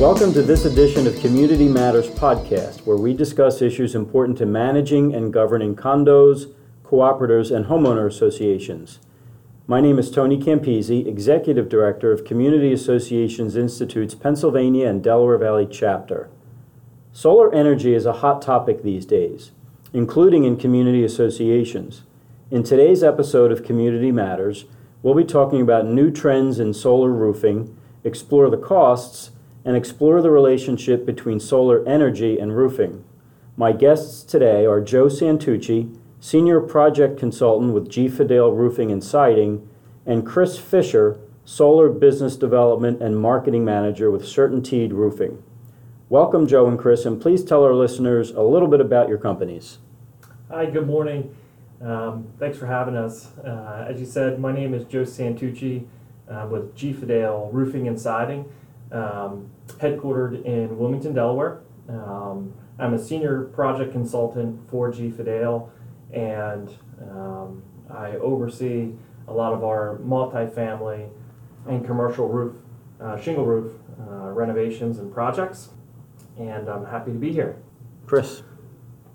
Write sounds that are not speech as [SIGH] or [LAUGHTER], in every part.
Welcome to this edition of Community Matters Podcast, where we discuss issues important to managing and governing condos, cooperatives, and homeowner associations. My name is Tony Campisi, Executive Director of Community Associations Institute's Pennsylvania and Delaware Valley chapter. Solar energy is a hot topic these days, including in community associations. In today's episode of Community Matters, we'll be talking about new trends in solar roofing, explore the costs, and explore the relationship between solar energy and roofing. My guests today are Joe Santucci, Senior Project Consultant with G. Fedale Roofing and Siding, and Chris Fisher, Solar Business Development and Marketing Manager with CertainTeed Roofing. Welcome, Joe and Chris, and please tell our listeners a little bit about your companies. Hi, good morning. Um, thanks for having us. Uh, as you said, my name is Joe Santucci uh, with G. Fedale Roofing and Siding, um, headquartered in Wilmington, Delaware. Um, I'm a senior project consultant for G. Fedale and um, I oversee a lot of our multifamily and commercial roof, uh, shingle roof uh, renovations and projects. And I'm happy to be here. Chris.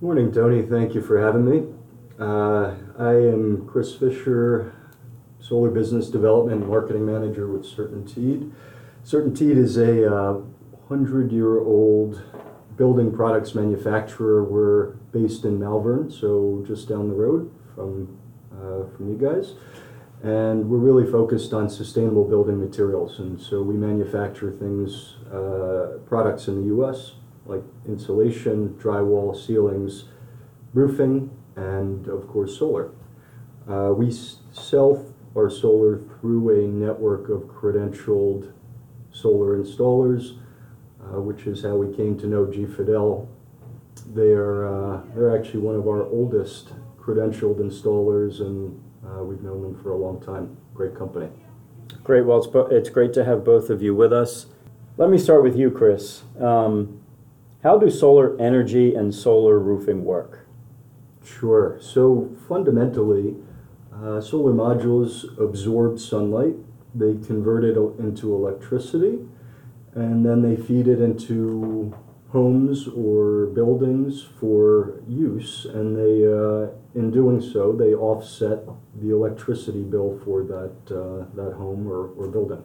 Morning, Tony. Thank you for having me. Uh, I am Chris Fisher, Solar Business Development and Marketing Manager with CertainTeed. CertainTeed is a uh, hundred year old building products manufacturer. We're based in Malvern, so just down the road from uh, from you guys. And we're really focused on sustainable building materials. And so we manufacture things, uh, products in the US, like insulation, drywall, ceilings, roofing, and of course, solar. Uh, we sell our solar through a network of credentialed solar installers, uh, which is how we came to know G. Fedale. They are uh, they're actually one of our oldest credentialed installers, and uh, we've known them for a long time. Great company. Great. Well, it's, bo- it's great to have both of you with us. Let me start with you, Chris. Um, how do solar energy and solar roofing work? Sure. So fundamentally, uh, solar modules absorb sunlight. They convert it into electricity, and then they feed it into homes or buildings for use. And they, uh, in doing so, they offset the electricity bill for that uh, that home or, or building.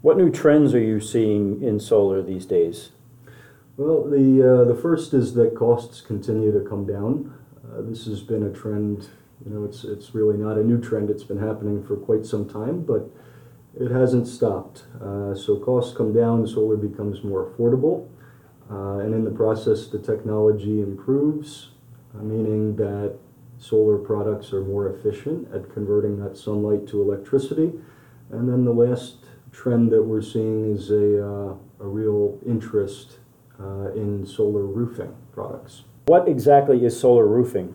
What new trends are you seeing in solar these days? Well, the uh, the first is that costs continue to come down. Uh, this has been a trend. You know, it's it's really not a new trend. It's been happening for quite some time, but it hasn't stopped. Uh, so costs come down, solar becomes more affordable, uh, and in the process, the technology improves, uh, meaning that solar products are more efficient at converting that sunlight to electricity. And then the last trend that we're seeing is a uh, a real interest uh, in solar roofing products. What exactly is solar roofing?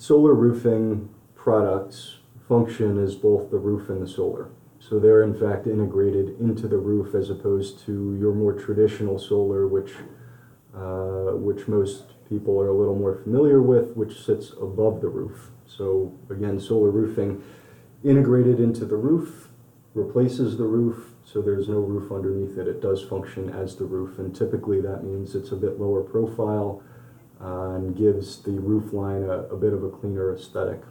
Solar roofing products function as both the roof and the solar. So they're in fact integrated into the roof as opposed to your more traditional solar, which uh, which most people are a little more familiar with, which sits above the roof. So again, solar roofing integrated into the roof replaces the roof, so there's no roof underneath it. It does function as the roof, and typically that means it's a bit lower profile uh, and gives the roof line a, a bit of a cleaner aesthetic.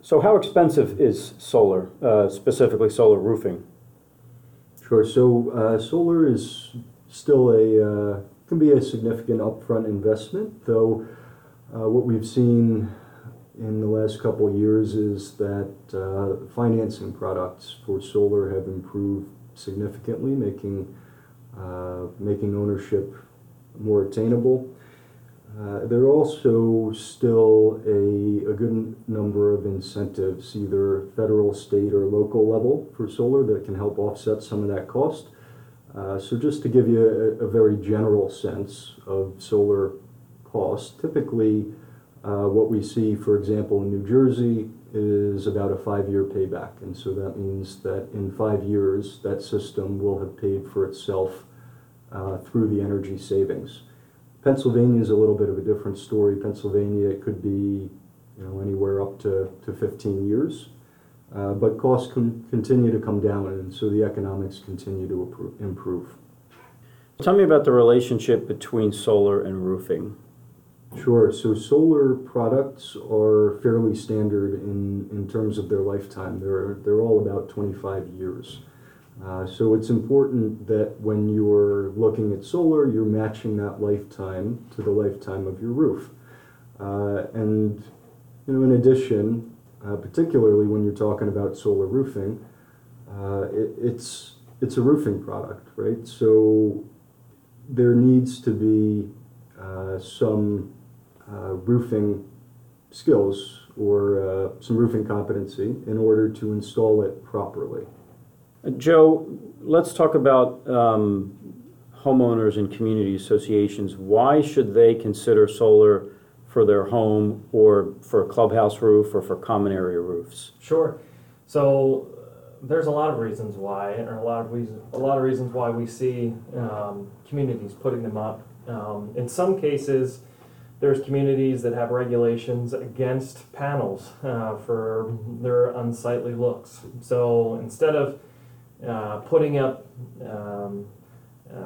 So, how expensive is solar, uh, specifically solar roofing? Sure. So uh, solar is still a uh, can be a significant upfront investment, though. Uh, what we've seen in the last couple of years is that uh, financing products for solar have improved significantly, making uh, making ownership more attainable. Uh, there are also still a, a good number of incentives, either federal, state, or local level for solar that can help offset some of that cost. Uh, so just to give you a, a very general sense of solar cost, typically uh, what we see, for example, in New Jersey is about a five-year payback. And so that means that in five years, that system will have paid for itself uh, through the energy savings. Pennsylvania is a little bit of a different story. Pennsylvania, it could be you know, anywhere up to, to 15 years. Uh, but costs con- continue to come down, and so the economics continue to appro- improve. Tell me about the relationship between solar and roofing. Sure. So solar products are fairly standard in, in terms of their lifetime. They're, they're all about 25 years. Uh, so it's important that when you're looking at solar, you're matching that lifetime to the lifetime of your roof. Uh, and you know, in addition, uh, particularly when you're talking about solar roofing, uh, it, it's it's a roofing product, right? So there needs to be uh, some uh, roofing skills or some roofing competency in order to install it properly. Joe, let's talk about um, homeowners and community associations. Why should they consider solar for their home or for a clubhouse roof or for common area roofs? Sure. So uh, there's a lot of reasons why, or a lot of reasons, a lot of reasons why we see um, communities putting them up. Um, in some cases, there's communities that have regulations against panels uh, for their unsightly looks. So instead of uh, putting up um,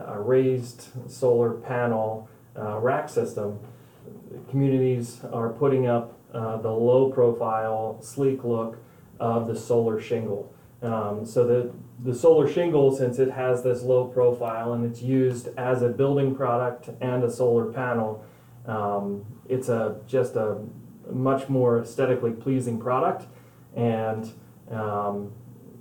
a raised solar panel uh, rack system, communities are putting up uh, the low profile, sleek look of the solar shingle. Um, so the, the solar shingle, since it has this low profile and it's used as a building product and a solar panel, um, it's a just a much more aesthetically pleasing product, and um,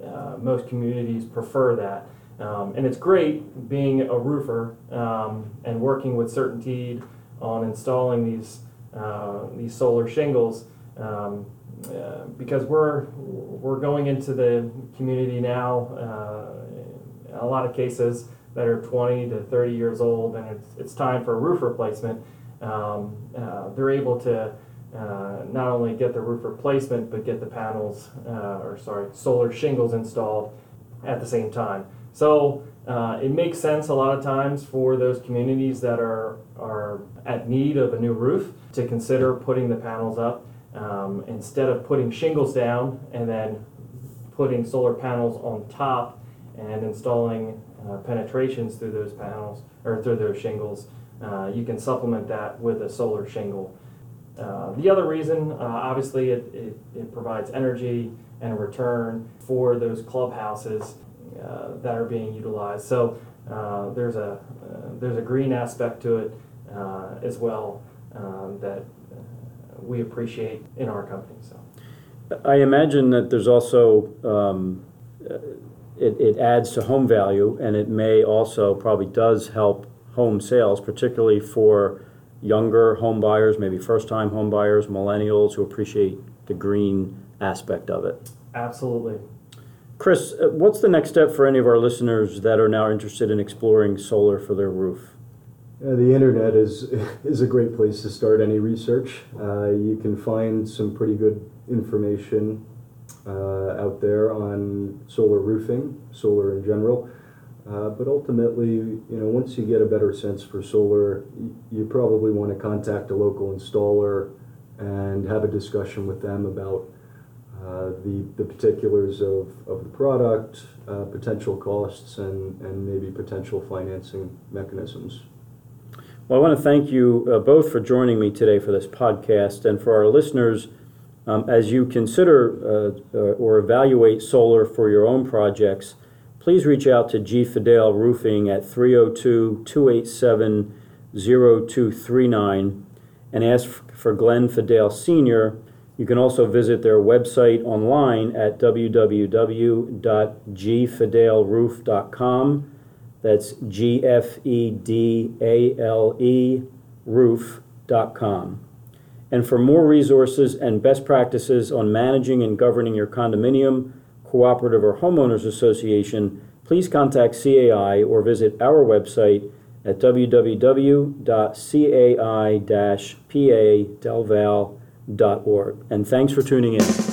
uh, most communities prefer that. Um, and it's great being a roofer um, and working with CertainTeed on installing these uh, these solar shingles um, uh, because we're we're going into the community now. Uh, a lot of cases that are 20 to 30 years old, and it's, it's time for a roof replacement um, uh, they're able to uh, not only get the roof replacement, but get the panels, uh, or sorry, solar shingles installed at the same time. So uh, it makes sense a lot of times for those communities that are, are at need of a new roof to consider putting the panels up um, instead of putting shingles down and then putting solar panels on top and installing uh, penetrations through those panels or through those shingles. Uh, you can supplement that with a solar shingle. Uh, the other reason, uh, obviously, it, it, it, provides energy and a return for those clubhouses uh, that are being utilized. So uh, there's a there's a green aspect to it as well um, that we appreciate in our company. So I imagine that there's also um, it, it adds to home value, and it may also probably does help home sales, particularly for younger home buyers, maybe first-time home buyers, millennials who appreciate the green aspect of it. Absolutely. Chris, uh, what's the next step for any of our listeners that are now interested in exploring solar for their roof? Uh, the internet is [LAUGHS] is a great place to start any research. Uh, you can find some pretty good information uh, out there on solar roofing, solar in general. Uh, but ultimately, you know, once you get a better sense for solar, you probably want to contact a local installer and have a discussion with them about uh, the, the particulars of, of the product, uh, potential costs, and, and maybe potential financing mechanisms. Well, I want to thank you uh, both for joining me today for this podcast. And for our listeners, um, as you consider uh, or evaluate solar for your own projects, please reach out to G. Fedale Roofing at 302 287 0239 and ask for Glenn Fedale Sr. You can also visit their website online at www.gfedaleroof.com. That's G F E D A L E roof.com. And for more resources and best practices on managing and governing your condominium, cooperative, or homeowners association, please contact CAI or visit our website at www.cai-padelval.org. And thanks for tuning in.